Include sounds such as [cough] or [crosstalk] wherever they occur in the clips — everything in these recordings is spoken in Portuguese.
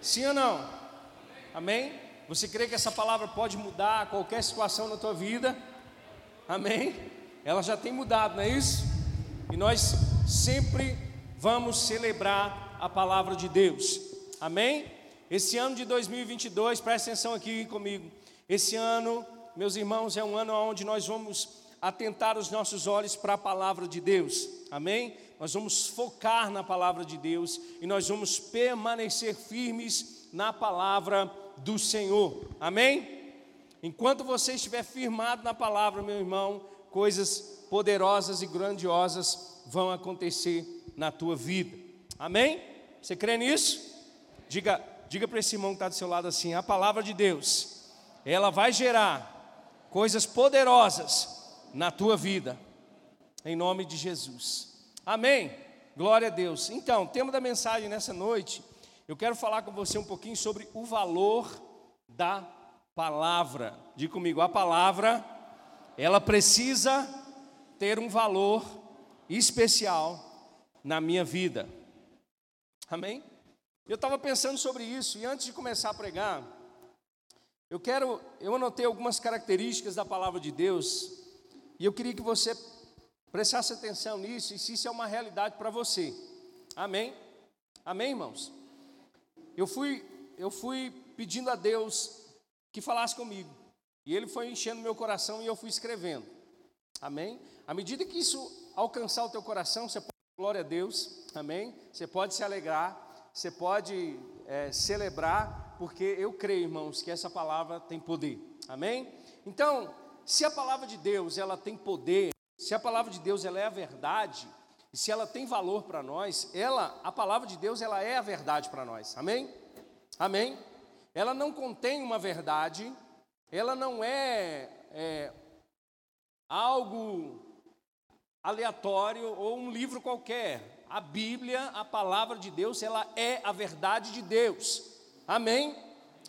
Sim ou não? Amém? Você crê que essa palavra pode mudar qualquer situação na tua vida? Amém? Ela já tem mudado, não é isso? E nós sempre vamos celebrar a palavra de Deus. Amém? Esse ano de 2022, presta atenção aqui comigo. Esse ano, meus irmãos, é um ano onde nós vamos atentar os nossos olhos para a palavra de Deus. Amém? Nós vamos focar na palavra de Deus e nós vamos permanecer firmes na palavra do Senhor. Amém? Enquanto você estiver firmado na palavra, meu irmão, coisas poderosas e grandiosas vão acontecer na tua vida. Amém? Você crê nisso? Diga, diga para esse irmão que está do seu lado assim: a palavra de Deus, ela vai gerar coisas poderosas na tua vida, em nome de Jesus. Amém. Glória a Deus. Então, tema da mensagem nessa noite, eu quero falar com você um pouquinho sobre o valor da palavra. Diga comigo, a palavra, ela precisa ter um valor especial na minha vida. Amém? Eu estava pensando sobre isso e antes de começar a pregar, eu quero, eu anotei algumas características da palavra de Deus e eu queria que você prestasse atenção nisso e se isso é uma realidade para você. Amém? Amém, irmãos? Eu fui, eu fui pedindo a Deus que falasse comigo e Ele foi enchendo meu coração e eu fui escrevendo. Amém? À medida que isso alcançar o teu coração, você pode Glória a Deus, amém? Você pode se alegrar, você pode é, celebrar, porque eu creio, irmãos, que essa palavra tem poder, amém? Então, se a palavra de Deus ela tem poder, se a palavra de Deus ela é a verdade, e se ela tem valor para nós, ela, a palavra de Deus, ela é a verdade para nós, amém? Amém? Ela não contém uma verdade, ela não é, é algo aleatório ou um livro qualquer. A Bíblia, a palavra de Deus, ela é a verdade de Deus. Amém?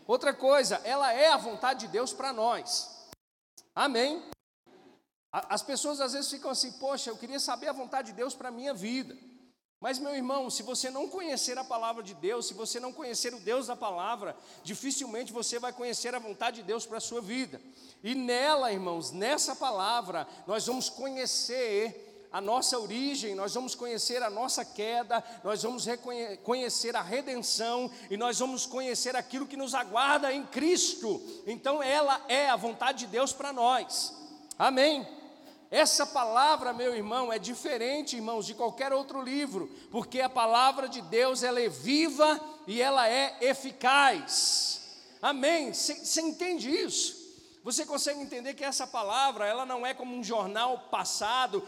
Outra coisa, ela é a vontade de Deus para nós. Amém? As pessoas às vezes ficam assim, poxa, eu queria saber a vontade de Deus para a minha vida. Mas, meu irmão, se você não conhecer a palavra de Deus, se você não conhecer o Deus da palavra, dificilmente você vai conhecer a vontade de Deus para a sua vida. E nela, irmãos, nessa palavra, nós vamos conhecer a nossa origem, nós vamos conhecer a nossa queda, nós vamos conhecer a redenção e nós vamos conhecer aquilo que nos aguarda em Cristo. Então, ela é a vontade de Deus para nós. Amém. Essa palavra, meu irmão, é diferente, irmãos, de qualquer outro livro, porque a palavra de Deus ela é viva e ela é eficaz. Amém? Você entende isso? Você consegue entender que essa palavra, ela não é como um jornal passado,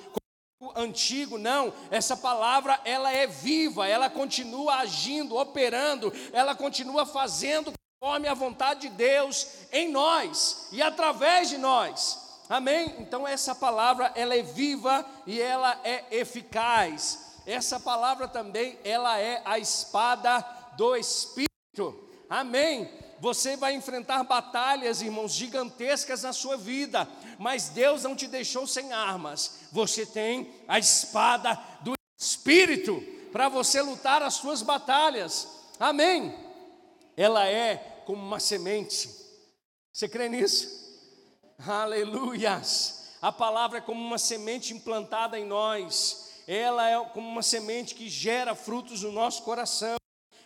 antigo, não. Essa palavra, ela é viva, ela continua agindo, operando, ela continua fazendo conforme a vontade de Deus em nós e através de nós. Amém? Então essa palavra ela é viva e ela é eficaz. Essa palavra também ela é a espada do espírito. Amém? Você vai enfrentar batalhas, irmãos, gigantescas na sua vida, mas Deus não te deixou sem armas. Você tem a espada do espírito para você lutar as suas batalhas. Amém? Ela é como uma semente. Você crê nisso? Aleluias! A palavra é como uma semente implantada em nós, ela é como uma semente que gera frutos no nosso coração.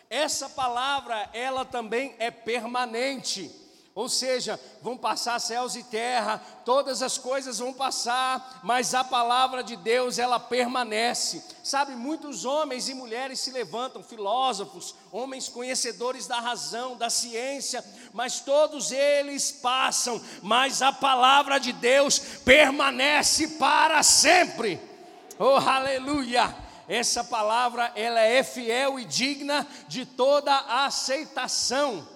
Essa palavra, ela também é permanente. Ou seja, vão passar céus e terra, todas as coisas vão passar, mas a palavra de Deus ela permanece. Sabe, muitos homens e mulheres se levantam, filósofos, homens conhecedores da razão, da ciência, mas todos eles passam, mas a palavra de Deus permanece para sempre. Oh, aleluia! Essa palavra ela é fiel e digna de toda aceitação.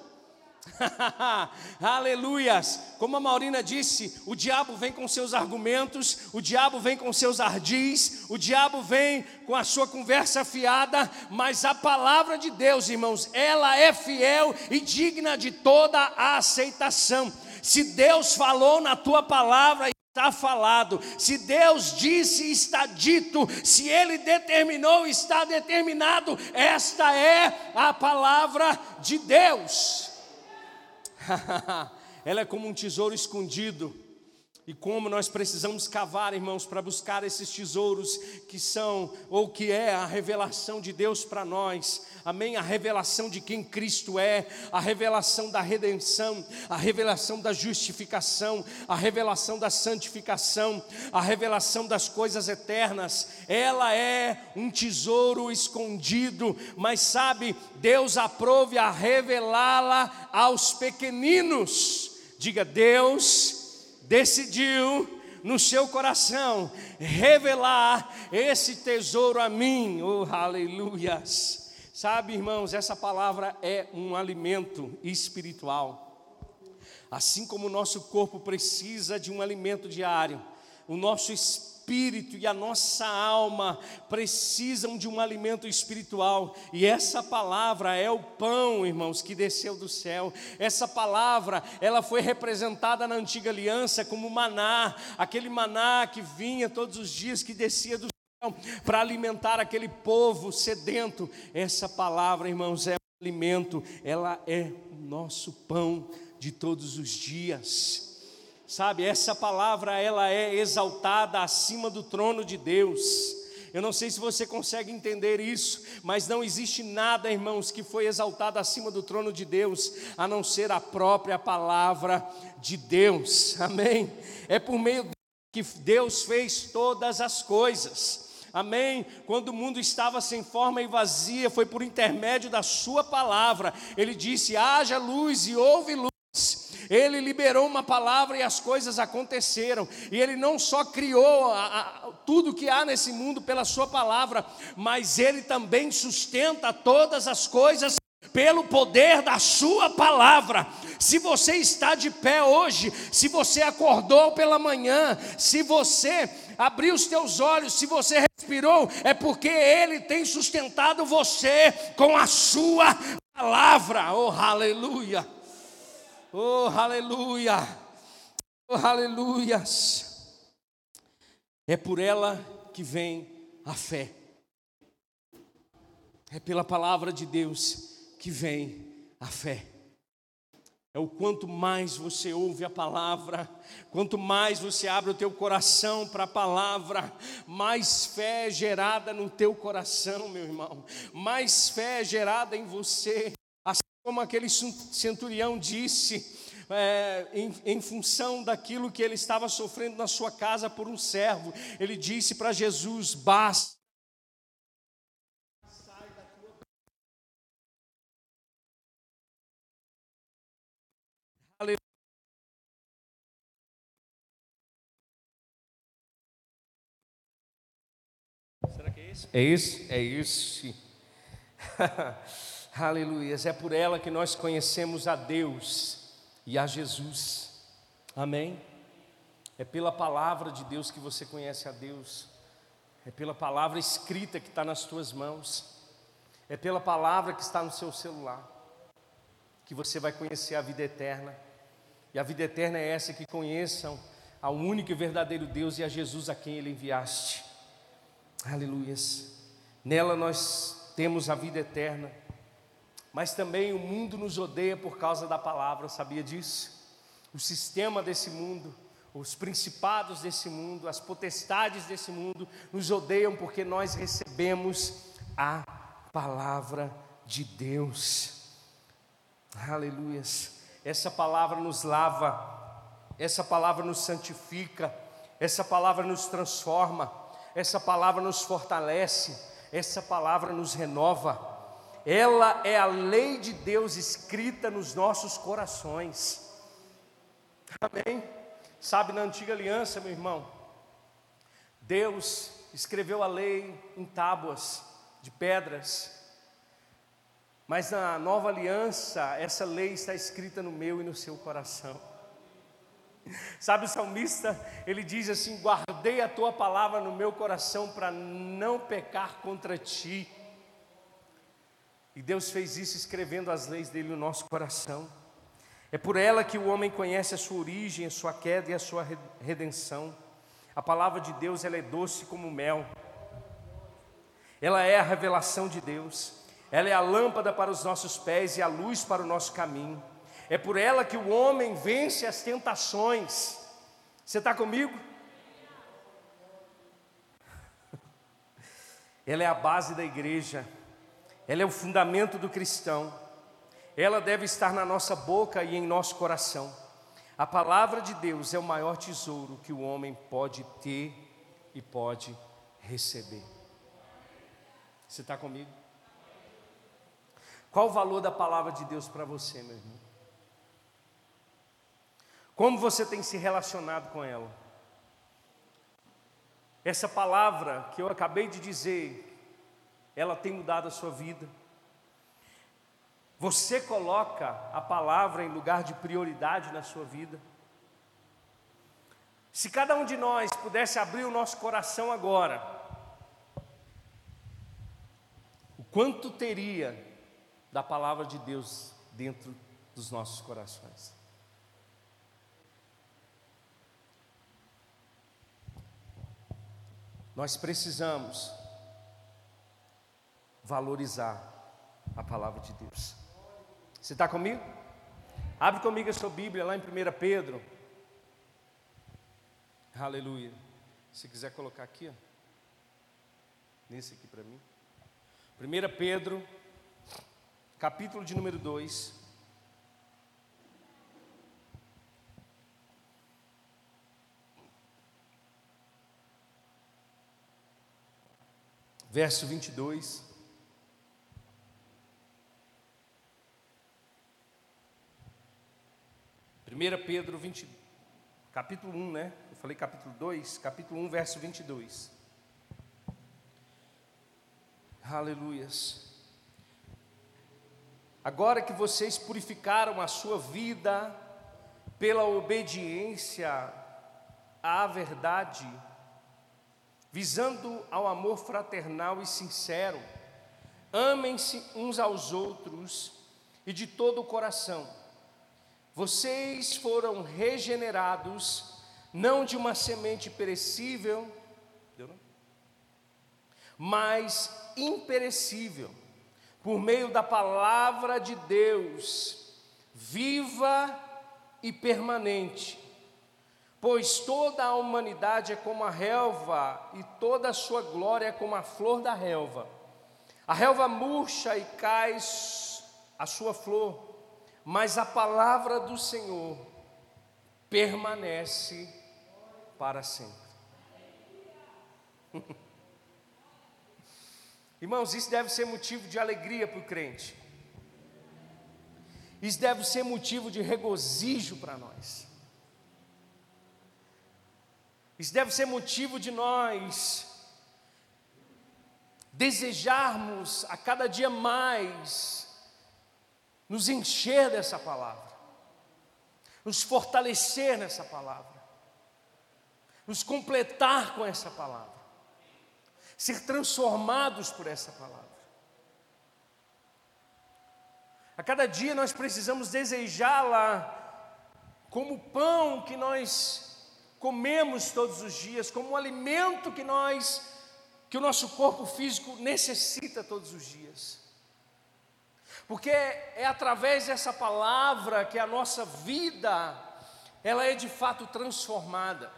[laughs] Aleluias! Como a Maurina disse, o diabo vem com seus argumentos, o diabo vem com seus ardis, o diabo vem com a sua conversa fiada, mas a palavra de Deus, irmãos, ela é fiel e digna de toda a aceitação. Se Deus falou na tua palavra, está falado. Se Deus disse, está dito. Se Ele determinou, está determinado. Esta é a palavra de Deus. [laughs] Ela é como um tesouro escondido e como nós precisamos cavar, irmãos, para buscar esses tesouros que são, ou que é a revelação de Deus para nós, amém? A revelação de quem Cristo é, a revelação da redenção, a revelação da justificação, a revelação da santificação, a revelação das coisas eternas, ela é um tesouro escondido, mas sabe, Deus aprove a revelá-la aos pequeninos, diga, Deus decidiu no seu coração revelar esse tesouro a mim. Oh, aleluias. Sabe, irmãos, essa palavra é um alimento espiritual. Assim como o nosso corpo precisa de um alimento diário, o nosso espírito espírito e a nossa alma precisam de um alimento espiritual, e essa palavra é o pão, irmãos, que desceu do céu. Essa palavra, ela foi representada na antiga aliança como maná, aquele maná que vinha todos os dias, que descia do céu para alimentar aquele povo sedento. Essa palavra, irmãos, é um alimento, ela é o nosso pão de todos os dias. Sabe, essa palavra ela é exaltada acima do trono de Deus. Eu não sei se você consegue entender isso, mas não existe nada, irmãos, que foi exaltado acima do trono de Deus, a não ser a própria palavra de Deus. Amém? É por meio que Deus fez todas as coisas. Amém? Quando o mundo estava sem forma e vazia, foi por intermédio da Sua palavra. Ele disse: haja luz e houve luz. Ele liberou uma palavra e as coisas aconteceram. E ele não só criou a, a, tudo que há nesse mundo pela sua palavra, mas ele também sustenta todas as coisas pelo poder da sua palavra. Se você está de pé hoje, se você acordou pela manhã, se você abriu os teus olhos, se você respirou, é porque ele tem sustentado você com a sua palavra. Oh, aleluia! Oh, aleluia! Oh, aleluias! É por ela que vem a fé. É pela palavra de Deus que vem a fé. É o quanto mais você ouve a palavra, quanto mais você abre o teu coração para a palavra, mais fé é gerada no teu coração, meu irmão. Mais fé é gerada em você. Como aquele centurião disse, é, em, em, função daquilo que ele estava sofrendo na sua casa por um servo, ele disse para Jesus: basta. Será que é isso? É isso? É isso. [laughs] Aleluia. É por ela que nós conhecemos a Deus e a Jesus. Amém? É pela palavra de Deus que você conhece a Deus. É pela palavra escrita que está nas tuas mãos. É pela palavra que está no seu celular. Que você vai conhecer a vida eterna. E a vida eterna é essa que conheçam ao único e verdadeiro Deus e a Jesus a quem Ele enviaste. Aleluias. Nela nós temos a vida eterna mas também o mundo nos odeia por causa da palavra, sabia disso? O sistema desse mundo, os principados desse mundo, as potestades desse mundo nos odeiam porque nós recebemos a palavra de Deus. Aleluias. Essa palavra nos lava, essa palavra nos santifica, essa palavra nos transforma, essa palavra nos fortalece, essa palavra nos renova ela é a lei de Deus escrita nos nossos corações. Amém? Sabe, na antiga aliança, meu irmão, Deus escreveu a lei em tábuas de pedras, mas na nova aliança, essa lei está escrita no meu e no seu coração. Sabe o salmista, ele diz assim: Guardei a tua palavra no meu coração para não pecar contra ti. E Deus fez isso escrevendo as leis dele no nosso coração. É por ela que o homem conhece a sua origem, a sua queda e a sua redenção. A palavra de Deus ela é doce como mel. Ela é a revelação de Deus. Ela é a lâmpada para os nossos pés e a luz para o nosso caminho. É por ela que o homem vence as tentações. Você está comigo? [laughs] Ela é a base da igreja. Ela é o fundamento do cristão. Ela deve estar na nossa boca e em nosso coração. A palavra de Deus é o maior tesouro que o homem pode ter e pode receber. Você está comigo? Qual o valor da palavra de Deus para você, meu irmão? Como você tem se relacionado com ela? Essa palavra que eu acabei de dizer, ela tem mudado a sua vida. Você coloca a palavra em lugar de prioridade na sua vida. Se cada um de nós pudesse abrir o nosso coração agora, o quanto teria da palavra de Deus dentro dos nossos corações? Nós precisamos valorizar a palavra de Deus. Você está comigo? Abre comigo a sua Bíblia lá em 1 Pedro. Aleluia. Se quiser colocar aqui, ó. Nesse aqui para mim. 1 Pedro, capítulo de número 2. Verso 22. 1 Pedro 20, capítulo 1, né? Eu falei capítulo 2, capítulo 1, verso 22. Aleluias. Agora que vocês purificaram a sua vida pela obediência à verdade, visando ao amor fraternal e sincero, amem-se uns aos outros e de todo o coração vocês foram regenerados, não de uma semente perecível, mas imperecível, por meio da palavra de Deus, viva e permanente. Pois toda a humanidade é como a relva, e toda a sua glória é como a flor da relva. A relva murcha e cai a sua flor, mas a palavra do Senhor permanece para sempre. [laughs] Irmãos, isso deve ser motivo de alegria para o crente. Isso deve ser motivo de regozijo para nós. Isso deve ser motivo de nós desejarmos a cada dia mais nos encher dessa palavra, nos fortalecer nessa palavra, nos completar com essa palavra, ser transformados por essa palavra. A cada dia nós precisamos desejá-la como pão que nós comemos todos os dias, como o alimento que nós que o nosso corpo físico necessita todos os dias porque é através dessa palavra que a nossa vida ela é de fato transformada.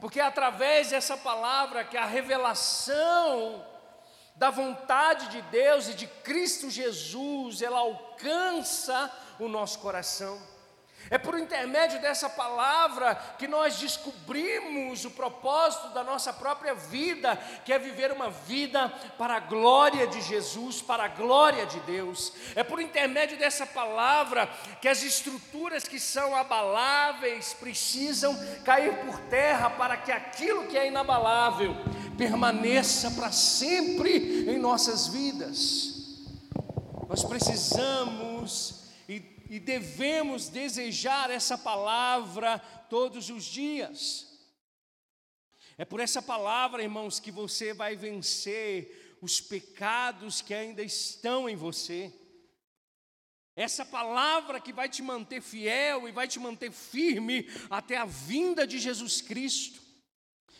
Porque é através dessa palavra que a revelação da vontade de Deus e de Cristo Jesus, ela alcança o nosso coração. É por intermédio dessa palavra que nós descobrimos o propósito da nossa própria vida, que é viver uma vida para a glória de Jesus, para a glória de Deus. É por intermédio dessa palavra que as estruturas que são abaláveis precisam cair por terra para que aquilo que é inabalável permaneça para sempre em nossas vidas. Nós precisamos e devemos desejar essa palavra todos os dias. É por essa palavra, irmãos, que você vai vencer os pecados que ainda estão em você. Essa palavra que vai te manter fiel e vai te manter firme até a vinda de Jesus Cristo.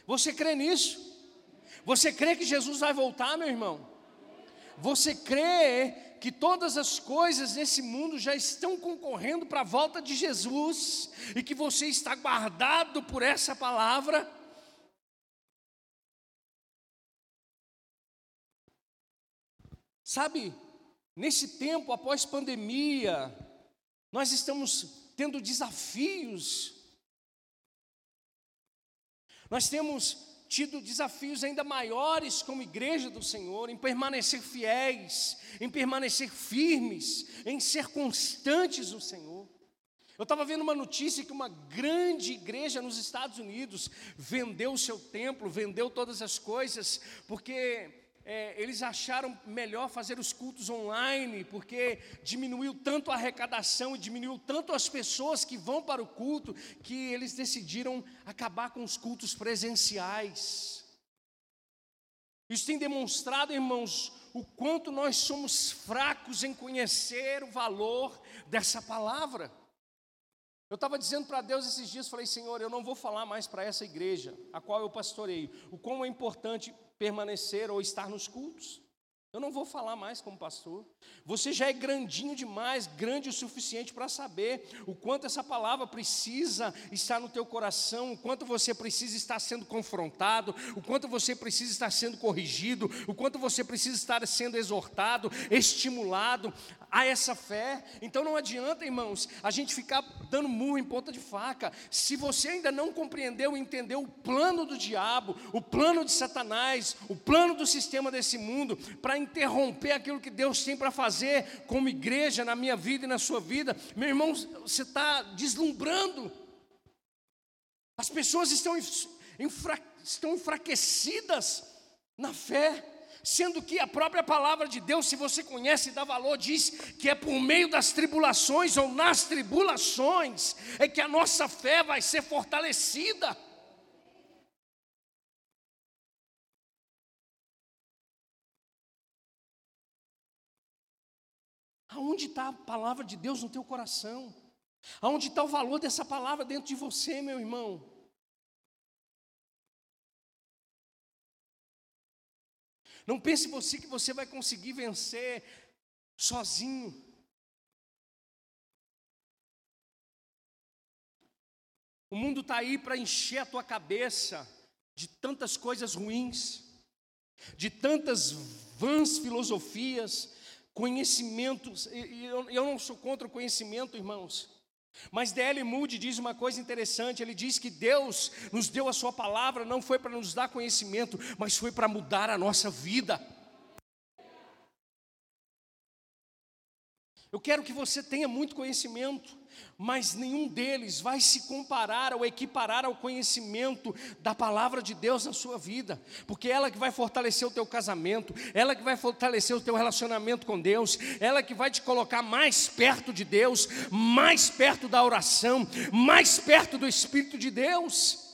Você crê nisso? Você crê que Jesus vai voltar, meu irmão? Você crê que todas as coisas nesse mundo já estão concorrendo para a volta de Jesus e que você está guardado por essa palavra? Sabe, nesse tempo após pandemia, nós estamos tendo desafios. Nós temos tido desafios ainda maiores como igreja do Senhor, em permanecer fiéis, em permanecer firmes, em ser constantes no Senhor. Eu estava vendo uma notícia que uma grande igreja nos Estados Unidos vendeu o seu templo, vendeu todas as coisas, porque é, eles acharam melhor fazer os cultos online, porque diminuiu tanto a arrecadação e diminuiu tanto as pessoas que vão para o culto, que eles decidiram acabar com os cultos presenciais. Isso tem demonstrado, irmãos, o quanto nós somos fracos em conhecer o valor dessa palavra. Eu estava dizendo para Deus esses dias, falei, Senhor, eu não vou falar mais para essa igreja, a qual eu pastoreio, o quão é importante permanecer ou estar nos cultos. Eu não vou falar mais como pastor. Você já é grandinho demais, grande o suficiente para saber o quanto essa palavra precisa estar no teu coração, o quanto você precisa estar sendo confrontado, o quanto você precisa estar sendo corrigido, o quanto você precisa estar sendo exortado, estimulado a essa fé. Então não adianta, irmãos, a gente ficar dando murro em ponta de faca. Se você ainda não compreendeu e entendeu o plano do diabo, o plano de Satanás, o plano do sistema desse mundo, para interromper aquilo que Deus tem para fazer como igreja na minha vida e na sua vida, meu irmão, você está deslumbrando. As pessoas estão, enfra, estão enfraquecidas na fé sendo que a própria palavra de Deus, se você conhece e dá valor, diz que é por meio das tribulações ou nas tribulações é que a nossa fé vai ser fortalecida. Aonde está a palavra de Deus no teu coração? Aonde está o valor dessa palavra dentro de você, meu irmão? Não pense você que você vai conseguir vencer sozinho. O mundo está aí para encher a tua cabeça de tantas coisas ruins, de tantas vãs filosofias, conhecimentos. Eu não sou contra o conhecimento, irmãos. Mas D.L. Moody diz uma coisa interessante: ele diz que Deus nos deu a Sua palavra não foi para nos dar conhecimento, mas foi para mudar a nossa vida. Eu quero que você tenha muito conhecimento, mas nenhum deles vai se comparar ou equiparar ao conhecimento da palavra de Deus na sua vida, porque ela que vai fortalecer o teu casamento, ela que vai fortalecer o teu relacionamento com Deus, ela que vai te colocar mais perto de Deus, mais perto da oração, mais perto do Espírito de Deus.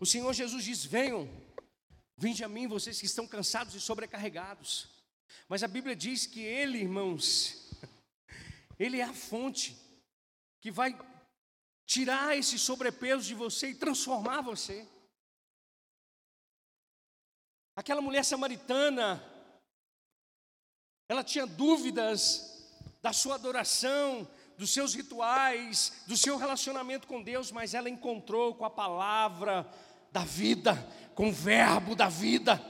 O Senhor Jesus diz: venham Vinde a mim, vocês que estão cansados e sobrecarregados. Mas a Bíblia diz que Ele, irmãos, [laughs] Ele é a fonte que vai tirar esse sobrepeso de você e transformar você. Aquela mulher samaritana, ela tinha dúvidas da sua adoração, dos seus rituais, do seu relacionamento com Deus, mas ela encontrou com a palavra da vida, com o verbo da vida.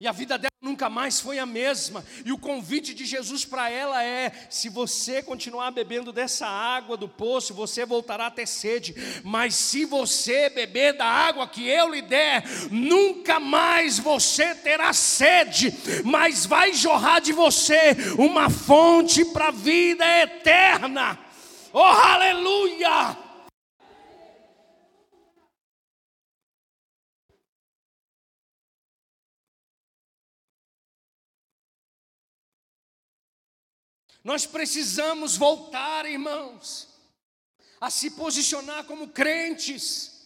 E a vida dela nunca mais foi a mesma. E o convite de Jesus para ela é: se você continuar bebendo dessa água do poço, você voltará a ter sede. Mas se você beber da água que eu lhe der, nunca mais você terá sede, mas vai jorrar de você uma fonte para a vida eterna. Oh, aleluia! Nós precisamos voltar, irmãos, a se posicionar como crentes.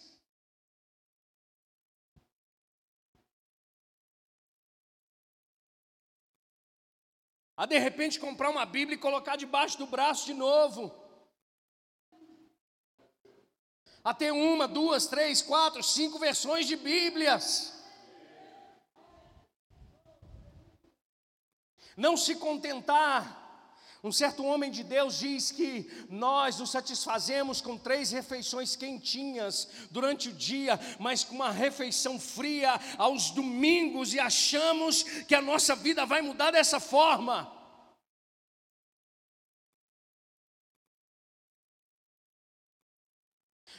A de repente comprar uma Bíblia e colocar debaixo do braço de novo. A ter uma, duas, três, quatro, cinco versões de Bíblias. Não se contentar um certo homem de Deus diz que nós nos satisfazemos com três refeições quentinhas durante o dia, mas com uma refeição fria aos domingos e achamos que a nossa vida vai mudar dessa forma.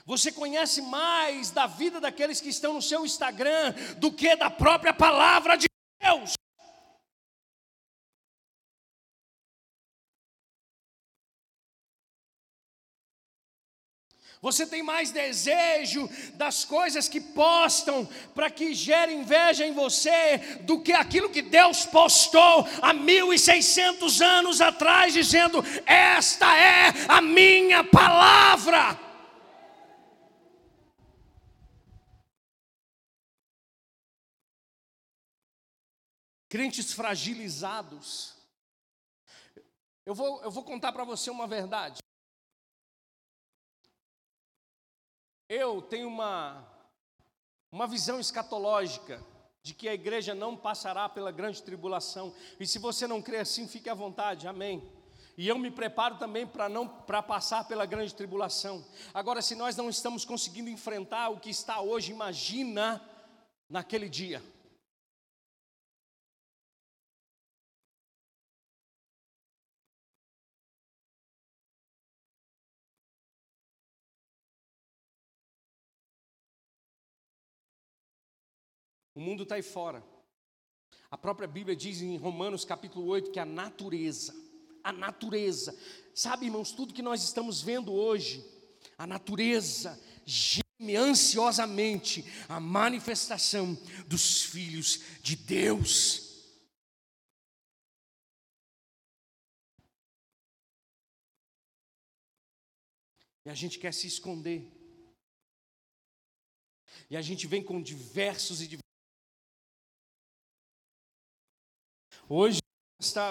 Você conhece mais da vida daqueles que estão no seu Instagram do que da própria palavra de Deus. Você tem mais desejo das coisas que postam para que gere inveja em você do que aquilo que Deus postou há 1600 anos atrás, dizendo: Esta é a minha palavra. Crentes fragilizados. Eu vou, eu vou contar para você uma verdade. Eu tenho uma, uma visão escatológica de que a igreja não passará pela grande tribulação. E se você não crê assim, fique à vontade. Amém. E eu me preparo também para não para passar pela grande tribulação. Agora, se nós não estamos conseguindo enfrentar o que está hoje, imagina naquele dia. O mundo está aí fora. A própria Bíblia diz em Romanos capítulo 8 que a natureza, a natureza, sabe irmãos, tudo que nós estamos vendo hoje, a natureza geme ansiosamente a manifestação dos filhos de Deus. E a gente quer se esconder. E a gente vem com diversos e diversos Hoje está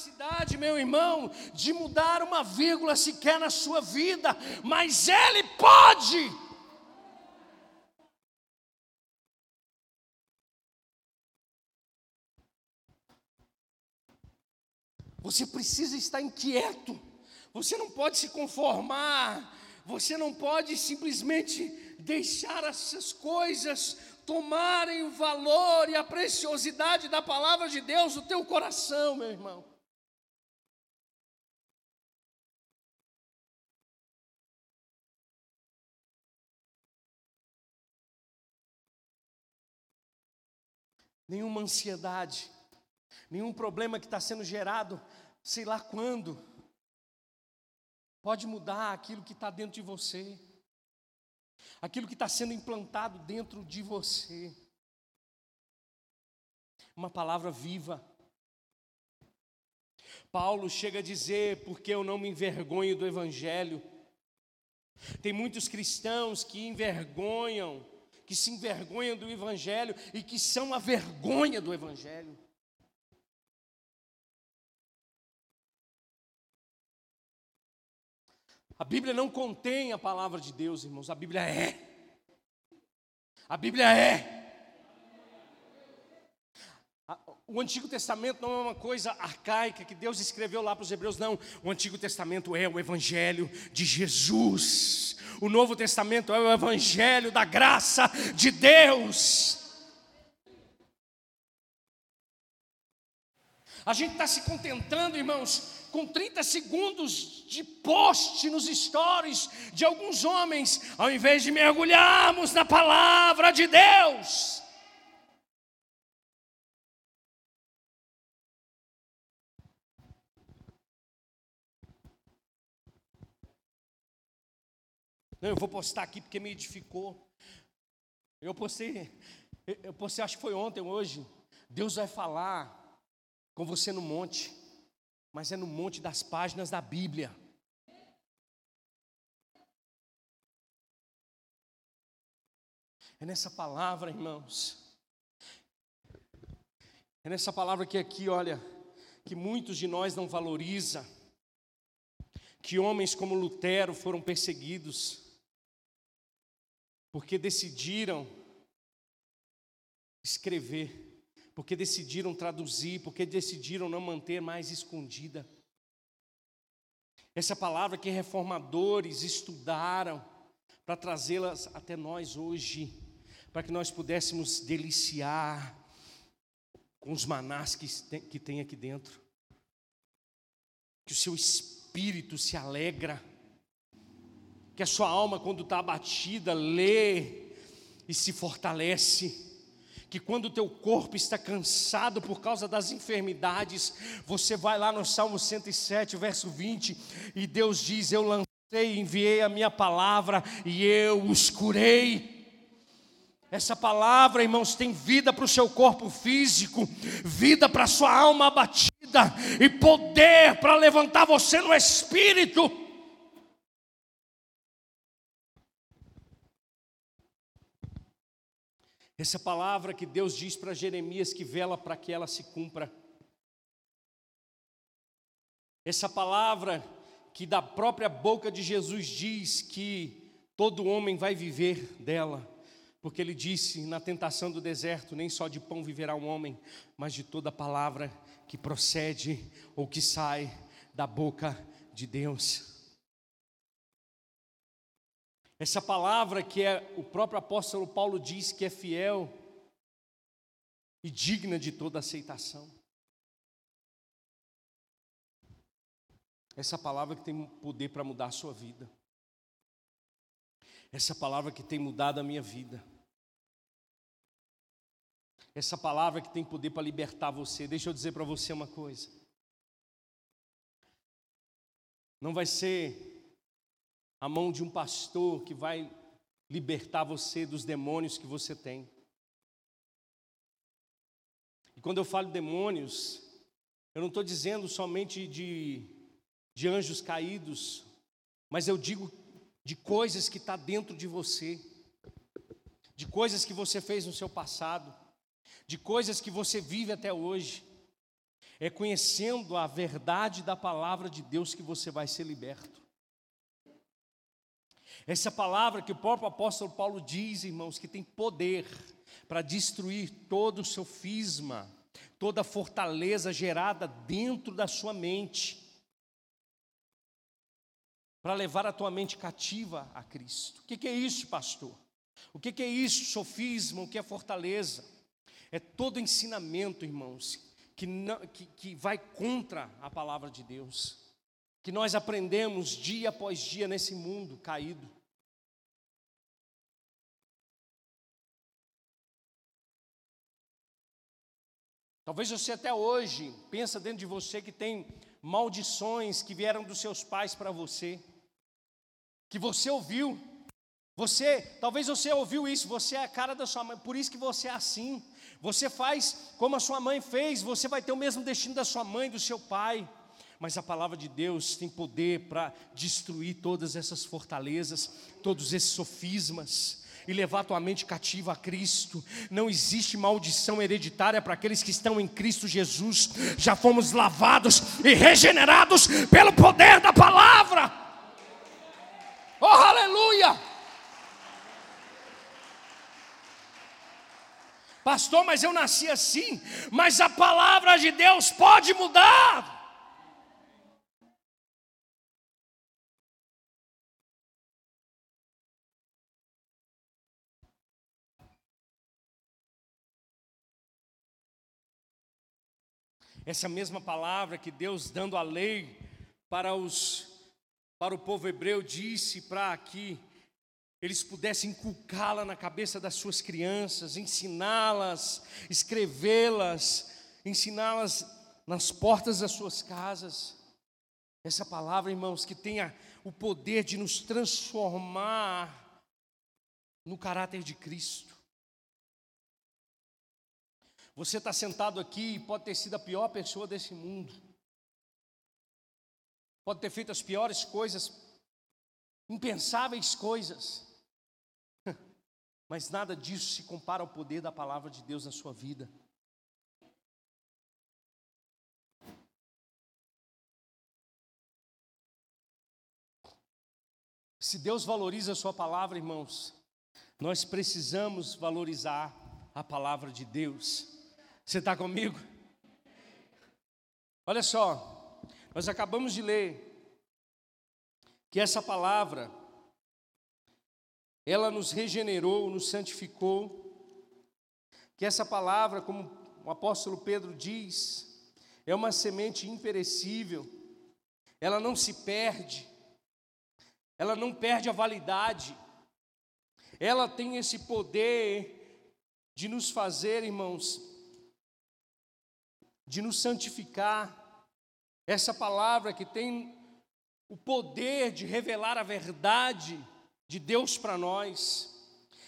capacidade, meu irmão, de mudar uma vírgula sequer na sua vida, mas Ele pode. Você precisa estar inquieto, você não pode se conformar, você não pode simplesmente deixar essas coisas tomarem o valor e a preciosidade da palavra de Deus no teu coração, meu irmão. Nenhuma ansiedade, nenhum problema que está sendo gerado, sei lá quando, pode mudar aquilo que está dentro de você, aquilo que está sendo implantado dentro de você. Uma palavra viva. Paulo chega a dizer, porque eu não me envergonho do Evangelho. Tem muitos cristãos que envergonham que se envergonham do Evangelho e que são a vergonha do Evangelho. A Bíblia não contém a palavra de Deus, irmãos, a Bíblia é. A Bíblia é. O Antigo Testamento não é uma coisa arcaica que Deus escreveu lá para os Hebreus, não. O Antigo Testamento é o Evangelho de Jesus. O Novo Testamento é o Evangelho da graça de Deus. A gente está se contentando, irmãos, com 30 segundos de post nos stories de alguns homens, ao invés de mergulharmos na palavra de Deus. Não, eu vou postar aqui porque me edificou. Eu postei, eu postei, acho que foi ontem, hoje. Deus vai falar com você no monte, mas é no monte das páginas da Bíblia. É nessa palavra, irmãos. É nessa palavra que aqui, olha, que muitos de nós não valoriza. Que homens como Lutero foram perseguidos porque decidiram escrever, porque decidiram traduzir, porque decidiram não manter mais escondida. Essa palavra que reformadores estudaram para trazê-las até nós hoje, para que nós pudéssemos deliciar com os manás que tem, que tem aqui dentro, que o seu espírito se alegra que a sua alma, quando está abatida, lê e se fortalece. Que quando o teu corpo está cansado por causa das enfermidades, você vai lá no Salmo 107, verso 20, e Deus diz: Eu lancei, enviei a minha palavra e eu os curei. Essa palavra, irmãos, tem vida para o seu corpo físico, vida para a sua alma abatida e poder para levantar você no espírito. Essa palavra que Deus diz para Jeremias que vela para que ela se cumpra. Essa palavra que da própria boca de Jesus diz que todo homem vai viver dela, porque ele disse na tentação do deserto: nem só de pão viverá um homem, mas de toda palavra que procede ou que sai da boca de Deus. Essa palavra que é o próprio apóstolo Paulo diz que é fiel e digna de toda aceitação. Essa palavra que tem poder para mudar a sua vida. Essa palavra que tem mudado a minha vida. Essa palavra que tem poder para libertar você. Deixa eu dizer para você uma coisa. Não vai ser a mão de um pastor que vai libertar você dos demônios que você tem. E quando eu falo demônios, eu não estou dizendo somente de, de anjos caídos, mas eu digo de coisas que está dentro de você, de coisas que você fez no seu passado, de coisas que você vive até hoje. É conhecendo a verdade da palavra de Deus que você vai ser liberto. Essa palavra que o próprio apóstolo Paulo diz, irmãos, que tem poder para destruir todo o seu fisma, toda a fortaleza gerada dentro da sua mente, para levar a tua mente cativa a Cristo. O que, é isso, pastor? O que, é isso, sofisma? O que é fortaleza? É todo ensinamento, irmãos, que, não, que, que vai contra a palavra de Deus que nós aprendemos dia após dia nesse mundo caído. Talvez você até hoje pensa dentro de você que tem maldições que vieram dos seus pais para você, que você ouviu. Você, talvez você ouviu isso, você é a cara da sua mãe, por isso que você é assim. Você faz como a sua mãe fez, você vai ter o mesmo destino da sua mãe, do seu pai mas a palavra de Deus tem poder para destruir todas essas fortalezas, todos esses sofismas e levar tua mente cativa a Cristo. Não existe maldição hereditária para aqueles que estão em Cristo Jesus. Já fomos lavados e regenerados pelo poder da palavra. Oh, aleluia! Pastor, mas eu nasci assim, mas a palavra de Deus pode mudar. Essa mesma palavra que Deus dando a lei para os para o povo hebreu disse para que eles pudessem inculcá-la na cabeça das suas crianças, ensiná-las, escrevê-las, ensiná-las nas portas das suas casas. Essa palavra, irmãos, que tenha o poder de nos transformar no caráter de Cristo. Você está sentado aqui e pode ter sido a pior pessoa desse mundo. Pode ter feito as piores coisas, impensáveis coisas. [laughs] Mas nada disso se compara ao poder da palavra de Deus na sua vida. Se Deus valoriza a sua palavra, irmãos, nós precisamos valorizar a palavra de Deus. Você está comigo? Olha só, nós acabamos de ler que essa palavra, ela nos regenerou, nos santificou, que essa palavra, como o apóstolo Pedro diz, é uma semente imperecível, ela não se perde, ela não perde a validade, ela tem esse poder de nos fazer, irmãos, de nos santificar. Essa palavra que tem o poder de revelar a verdade de Deus para nós.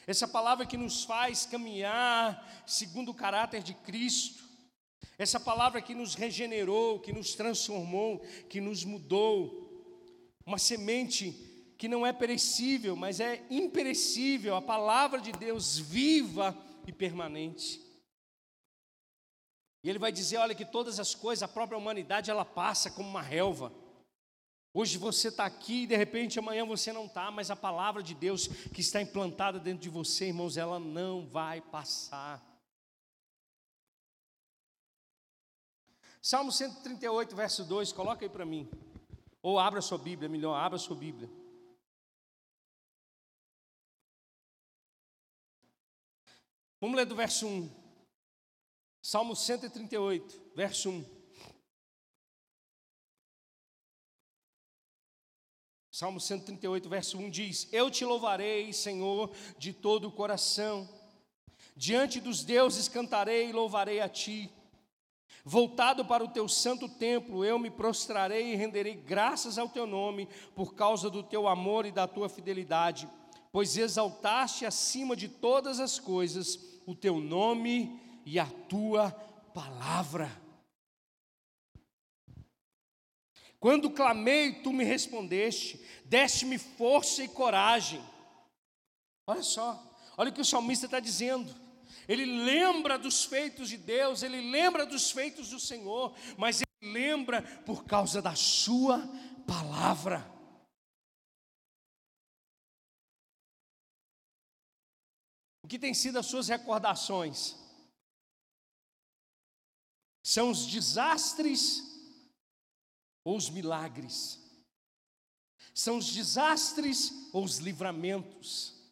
Essa palavra que nos faz caminhar segundo o caráter de Cristo. Essa palavra que nos regenerou, que nos transformou, que nos mudou. Uma semente que não é perecível, mas é imperecível, a palavra de Deus viva e permanente. E ele vai dizer, olha que todas as coisas, a própria humanidade, ela passa como uma relva. Hoje você está aqui e de repente amanhã você não está, mas a palavra de Deus que está implantada dentro de você, irmãos, ela não vai passar. Salmo 138, verso 2, coloca aí para mim. Ou abra sua Bíblia, melhor, abra sua Bíblia. Vamos ler do verso 1. Salmo 138, verso 1. Salmo 138, verso 1 diz: Eu te louvarei, Senhor, de todo o coração. Diante dos deuses cantarei e louvarei a ti. Voltado para o teu santo templo, eu me prostrarei e renderei graças ao teu nome, por causa do teu amor e da tua fidelidade, pois exaltaste acima de todas as coisas o teu nome e a tua palavra. Quando clamei, tu me respondeste, deste-me força e coragem. Olha só, olha o que o salmista está dizendo. Ele lembra dos feitos de Deus, ele lembra dos feitos do Senhor, mas ele lembra por causa da Sua palavra. O que tem sido as suas recordações? São os desastres ou os milagres? São os desastres ou os livramentos?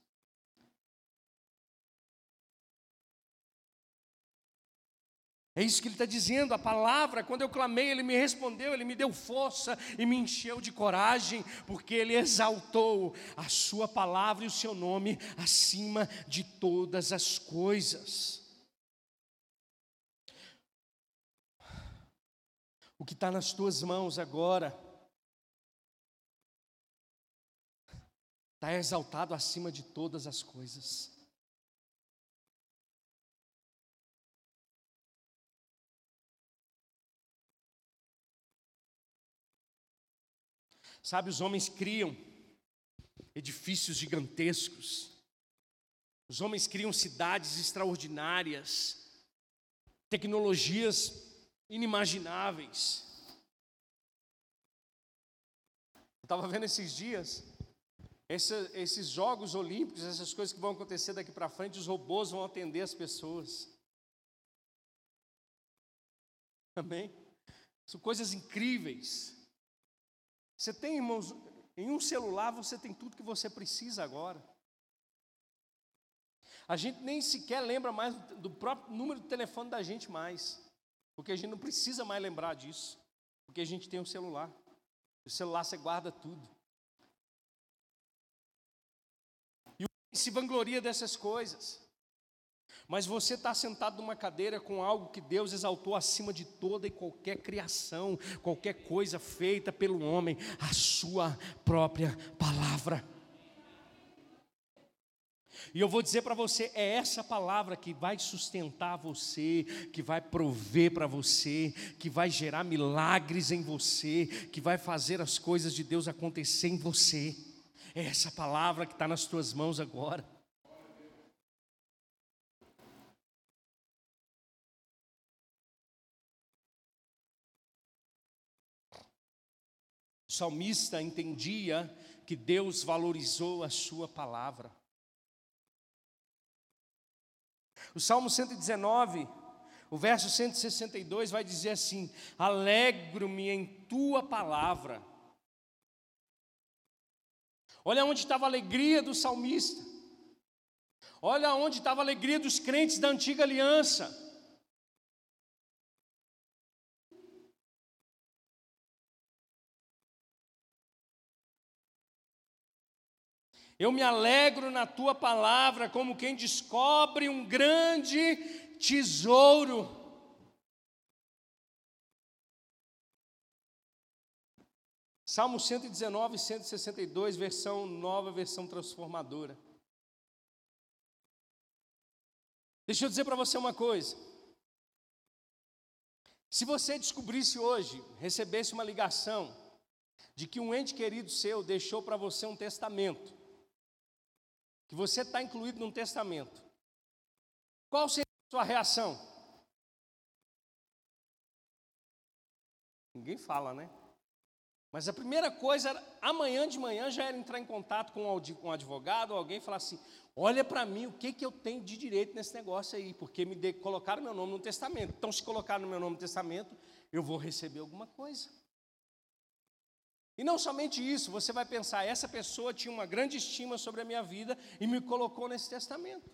É isso que ele está dizendo, a palavra, quando eu clamei, ele me respondeu, ele me deu força e me encheu de coragem, porque ele exaltou a sua palavra e o seu nome acima de todas as coisas. O que está nas tuas mãos agora. Está exaltado acima de todas as coisas. Sabe, os homens criam edifícios gigantescos, os homens criam cidades extraordinárias, tecnologias inimagináveis. Eu estava vendo esses dias, Esse, esses jogos olímpicos, essas coisas que vão acontecer daqui para frente, os robôs vão atender as pessoas. Amém? São coisas incríveis. Você tem, irmãos, em um celular você tem tudo que você precisa agora. A gente nem sequer lembra mais do próprio número de telefone da gente mais. Porque a gente não precisa mais lembrar disso. Porque a gente tem um celular. O celular você guarda tudo. E se vangloria dessas coisas. Mas você está sentado numa cadeira com algo que Deus exaltou acima de toda e qualquer criação, qualquer coisa feita pelo homem, a sua própria palavra. E eu vou dizer para você, é essa palavra que vai sustentar você, que vai prover para você, que vai gerar milagres em você, que vai fazer as coisas de Deus acontecer em você. É essa palavra que está nas tuas mãos agora. O salmista entendia que Deus valorizou a sua palavra. O Salmo 119, o verso 162 vai dizer assim: Alegro-me em tua palavra. Olha onde estava a alegria do salmista. Olha onde estava a alegria dos crentes da antiga aliança. Eu me alegro na tua palavra, como quem descobre um grande tesouro. Salmo 119, 162, versão nova, versão transformadora. Deixa eu dizer para você uma coisa. Se você descobrisse hoje, recebesse uma ligação de que um ente querido seu deixou para você um testamento, que você está incluído num testamento, qual seria a sua reação? Ninguém fala, né? Mas a primeira coisa era, amanhã de manhã já era entrar em contato com um advogado ou alguém e falar assim: olha para mim o que, que eu tenho de direito nesse negócio aí, porque me de, colocaram meu nome no testamento. Então, se colocaram meu nome no testamento, eu vou receber alguma coisa. E não somente isso, você vai pensar, essa pessoa tinha uma grande estima sobre a minha vida e me colocou nesse testamento.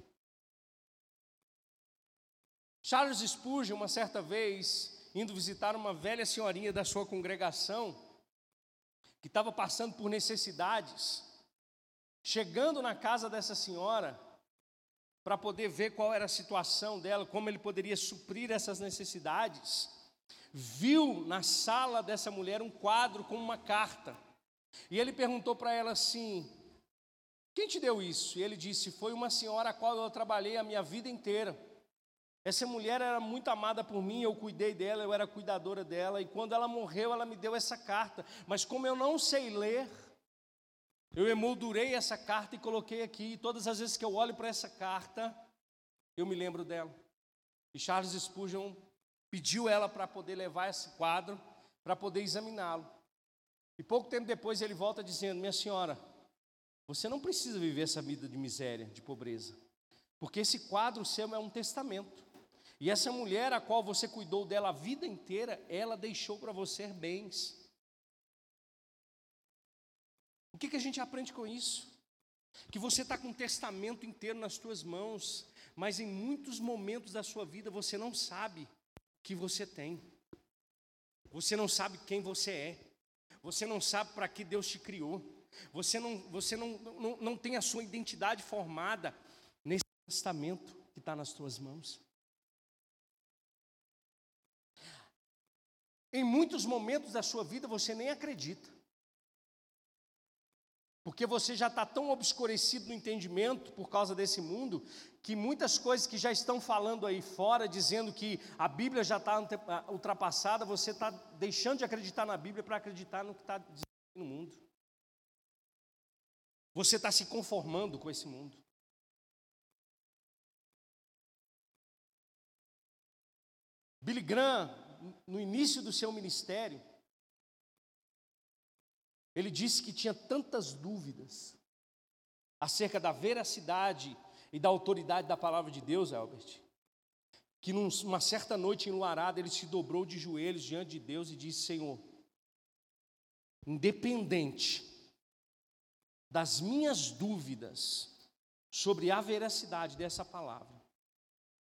Charles Spurgeon, uma certa vez, indo visitar uma velha senhorinha da sua congregação, que estava passando por necessidades, chegando na casa dessa senhora, para poder ver qual era a situação dela, como ele poderia suprir essas necessidades, viu na sala dessa mulher um quadro com uma carta. E ele perguntou para ela assim: Quem te deu isso? E ele disse: Foi uma senhora a qual eu trabalhei a minha vida inteira. Essa mulher era muito amada por mim, eu cuidei dela, eu era cuidadora dela, e quando ela morreu, ela me deu essa carta. Mas como eu não sei ler, eu emoldurei essa carta e coloquei aqui. E todas as vezes que eu olho para essa carta, eu me lembro dela. E Charles Spurgeon pediu ela para poder levar esse quadro, para poder examiná-lo. E pouco tempo depois ele volta dizendo: Minha senhora, você não precisa viver essa vida de miséria, de pobreza, porque esse quadro seu é um testamento. E essa mulher a qual você cuidou dela a vida inteira, ela deixou para você bens. O que, que a gente aprende com isso? Que você está com um testamento inteiro nas suas mãos, mas em muitos momentos da sua vida você não sabe que você tem. Você não sabe quem você é. Você não sabe para que Deus te criou. Você não, você não, não, não tem a sua identidade formada nesse testamento que está nas tuas mãos. Em muitos momentos da sua vida você nem acredita. Porque você já está tão obscurecido no entendimento por causa desse mundo, que muitas coisas que já estão falando aí fora, dizendo que a Bíblia já está ultrapassada, você está deixando de acreditar na Bíblia para acreditar no que está no mundo. Você está se conformando com esse mundo. Billy Graham, no início do seu ministério, ele disse que tinha tantas dúvidas, acerca da veracidade e da autoridade da palavra de Deus, Albert, que numa certa noite enluarada ele se dobrou de joelhos diante de Deus e disse: Senhor, independente das minhas dúvidas sobre a veracidade dessa palavra,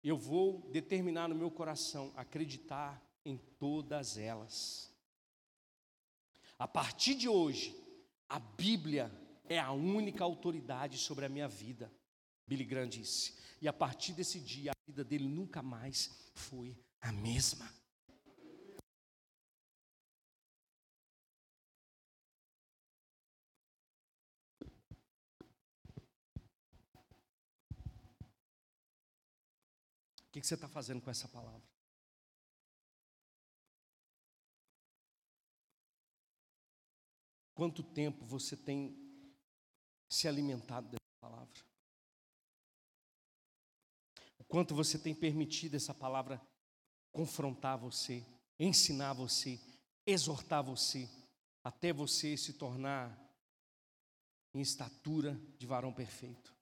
eu vou determinar no meu coração acreditar em todas elas. A partir de hoje, a Bíblia é a única autoridade sobre a minha vida. Billy Graham disse. E a partir desse dia, a vida dele nunca mais foi a mesma. O que, você está fazendo com essa palavra? Quanto tempo você tem se alimentado dessa palavra? O quanto você tem permitido essa palavra confrontar você, ensinar você, exortar você, até você se tornar em estatura de varão perfeito?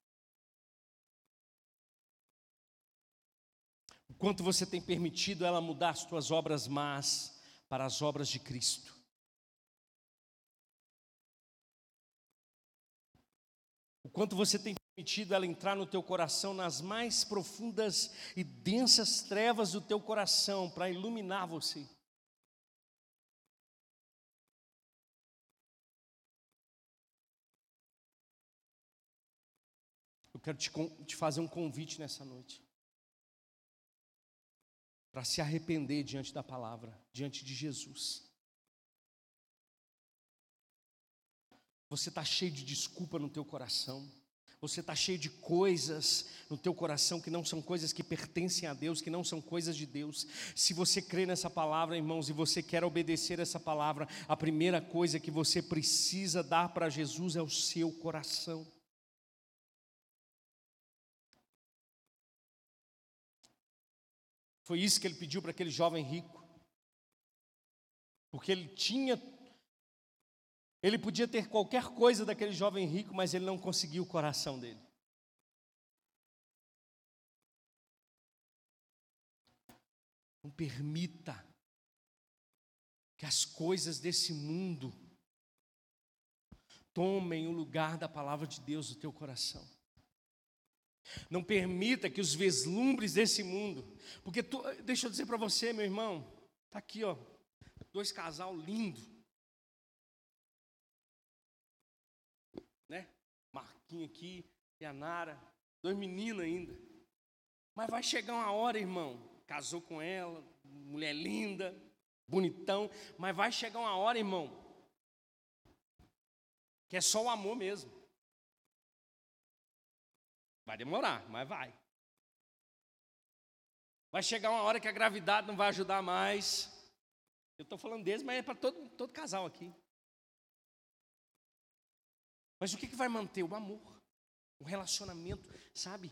O quanto você tem permitido ela mudar as suas obras más para as obras de Cristo? Quanto você tem permitido ela entrar no teu coração, nas mais profundas e densas trevas do teu coração, para iluminar você. Eu quero te, te fazer um convite nessa noite. Para se arrepender diante da palavra, diante de Jesus. Você está cheio de desculpa no teu coração. Você está cheio de coisas no teu coração que não são coisas que pertencem a Deus, que não são coisas de Deus. Se você crê nessa palavra, irmãos, e você quer obedecer essa palavra, a primeira coisa que você precisa dar para Jesus é o seu coração. Foi isso que ele pediu para aquele jovem rico. Porque ele tinha ele podia ter qualquer coisa daquele jovem rico, mas ele não conseguiu o coração dele. Não permita que as coisas desse mundo tomem o lugar da palavra de Deus no teu coração. Não permita que os vislumbres desse mundo, porque tu, deixa eu dizer para você, meu irmão, tá aqui, ó, dois casal lindo. Marquinhos aqui e a Nara, dois meninos ainda. Mas vai chegar uma hora, irmão, casou com ela, mulher linda, bonitão, mas vai chegar uma hora, irmão, que é só o amor mesmo. Vai demorar, mas vai. Vai chegar uma hora que a gravidade não vai ajudar mais. Eu estou falando deles, mas é para todo, todo casal aqui. Mas o que, que vai manter? O amor, o relacionamento, sabe?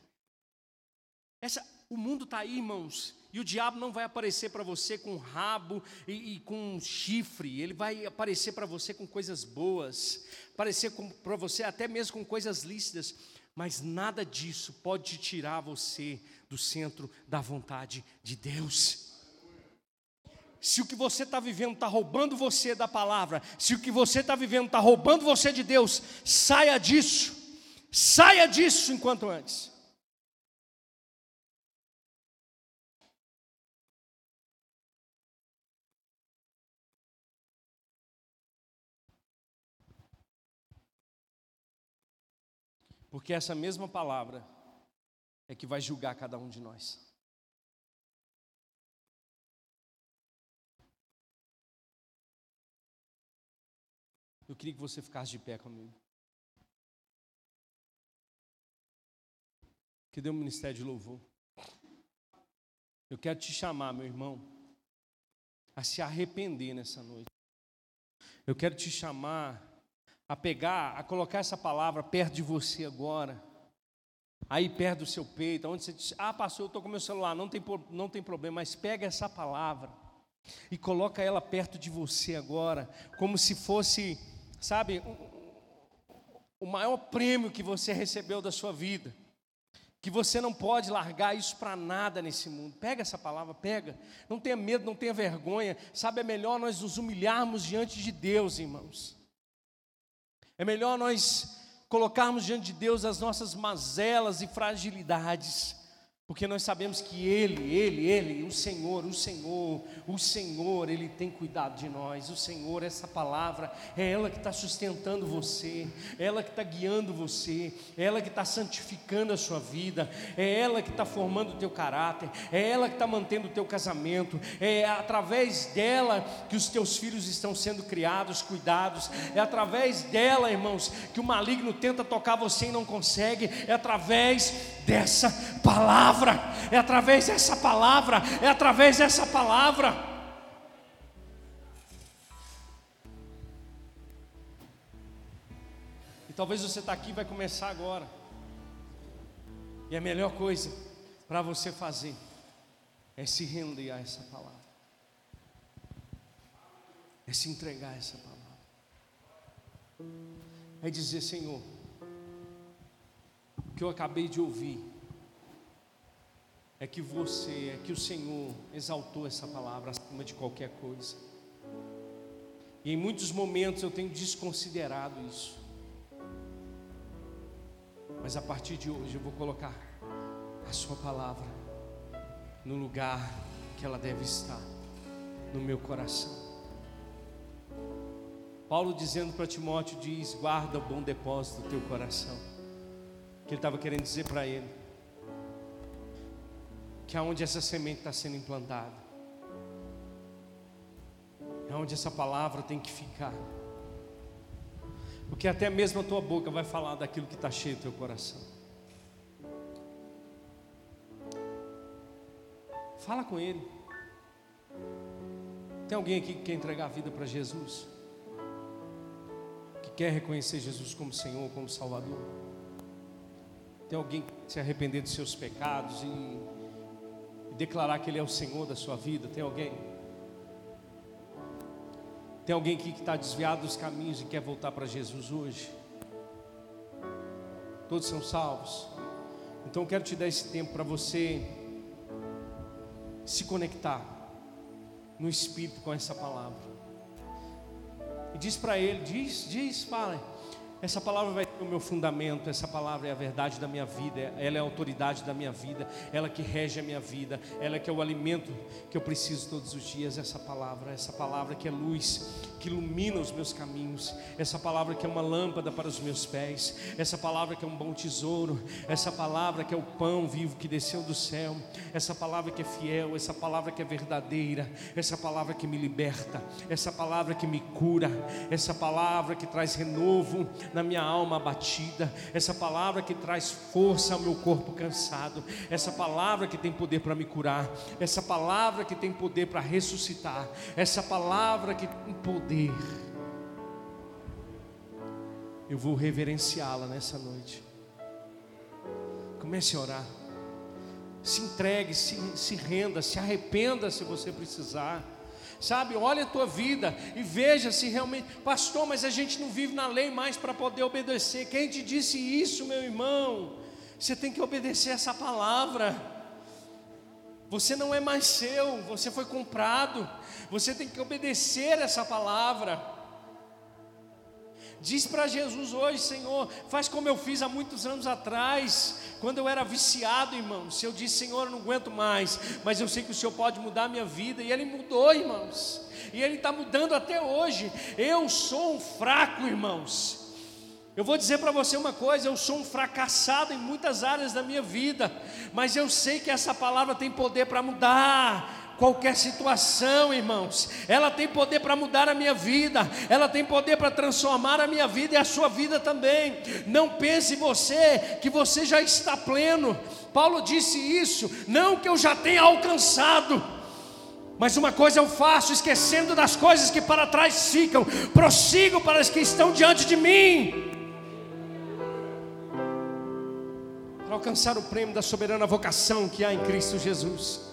Essa, o mundo está aí, irmãos, e o diabo não vai aparecer para você com rabo e, e com chifre, ele vai aparecer para você com coisas boas, aparecer para você até mesmo com coisas lícitas, mas nada disso pode tirar você do centro da vontade de Deus. Se o que você está vivendo está roubando você da palavra, se o que você está vivendo está roubando você de Deus, saia disso, saia disso enquanto antes. Porque essa mesma palavra é que vai julgar cada um de nós. Eu queria que você ficasse de pé comigo. Que dê um ministério de louvor. Eu quero te chamar, meu irmão, a se arrepender nessa noite. Eu quero te chamar a pegar, a colocar essa palavra perto de você agora. Aí perto do seu peito, onde você diz, ah, pastor, eu estou com meu celular, não tem, não tem problema, mas pega essa palavra e coloca ela perto de você agora, como se fosse sabe, o maior prêmio que você recebeu da sua vida. Que você não pode largar isso para nada nesse mundo. Pega essa palavra, pega. Não tenha medo, não tenha vergonha. Sabe, é melhor nós nos humilharmos diante de Deus, irmãos. É melhor nós colocarmos diante de Deus as nossas mazelas e fragilidades porque nós sabemos que Ele, Ele, Ele, o Senhor, o Senhor, o Senhor, Ele tem cuidado de nós. O Senhor, essa palavra, é ela que está sustentando você, é ela que está guiando você, é ela que está santificando a sua vida, é ela que está formando o teu caráter, é ela que está mantendo o teu casamento, é através dela que os teus filhos estão sendo criados, cuidados, é através dela, irmãos, que o maligno tenta tocar você e não consegue, é através dessa palavra é através dessa palavra, é através dessa palavra. E talvez você está aqui e vai começar agora. E a melhor coisa para você fazer é se render a essa palavra. É se entregar a essa palavra. É dizer, Senhor, que eu acabei de ouvir é que você, é que o Senhor exaltou essa palavra acima de qualquer coisa. E em muitos momentos eu tenho desconsiderado isso. Mas a partir de hoje eu vou colocar a Sua palavra no lugar que ela deve estar, no meu coração. Paulo dizendo para Timóteo: diz, guarda o bom depósito do teu coração. Que ele estava querendo dizer para ele que é onde essa semente está sendo implantada, é onde essa palavra tem que ficar, porque até mesmo a tua boca vai falar daquilo que está cheio do teu coração. Fala com Ele. Tem alguém aqui que quer entregar a vida para Jesus? Que quer reconhecer Jesus como Senhor, como Salvador? Tem alguém que se arrepender dos seus pecados e declarar que Ele é o Senhor da sua vida? Tem alguém? Tem alguém aqui que está desviado dos caminhos e quer voltar para Jesus hoje? Todos são salvos. Então eu quero te dar esse tempo para você se conectar no Espírito com essa palavra. E diz para ele, diz, diz, fala. Essa palavra vai ser o meu fundamento, essa palavra é a verdade da minha vida, ela é a autoridade da minha vida, ela que rege a minha vida, ela que é o alimento que eu preciso todos os dias, essa palavra, essa palavra que é luz, que ilumina os meus caminhos, essa palavra que é uma lâmpada para os meus pés, essa palavra que é um bom tesouro, essa palavra que é o pão vivo que desceu do céu, essa palavra que é fiel, essa palavra que é verdadeira, essa palavra que me liberta, essa palavra que me cura, essa palavra que traz renovo na minha alma abatida, essa palavra que traz força ao meu corpo cansado, essa palavra que tem poder para me curar, essa palavra que tem poder para ressuscitar, essa palavra que tem poder. Eu vou reverenciá-la nessa noite. Comece a orar. Se entregue, se, se renda, se arrependa se você precisar. Sabe, olha a tua vida e veja se realmente, pastor, mas a gente não vive na lei mais para poder obedecer. Quem te disse isso, meu irmão? Você tem que obedecer essa palavra. Você não é mais seu, você foi comprado. Você tem que obedecer essa palavra. Diz para Jesus hoje, Senhor, faz como eu fiz há muitos anos atrás, quando eu era viciado, irmãos. Eu disse, Senhor, eu não aguento mais, mas eu sei que o Senhor pode mudar a minha vida, e Ele mudou, irmãos, e Ele está mudando até hoje. Eu sou um fraco, irmãos, eu vou dizer para você uma coisa: eu sou um fracassado em muitas áreas da minha vida, mas eu sei que essa palavra tem poder para mudar qualquer situação, irmãos. Ela tem poder para mudar a minha vida, ela tem poder para transformar a minha vida e a sua vida também. Não pense você que você já está pleno. Paulo disse isso, não que eu já tenha alcançado. Mas uma coisa eu faço, esquecendo das coisas que para trás ficam, prossigo para as que estão diante de mim. para alcançar o prêmio da soberana vocação que há em Cristo Jesus.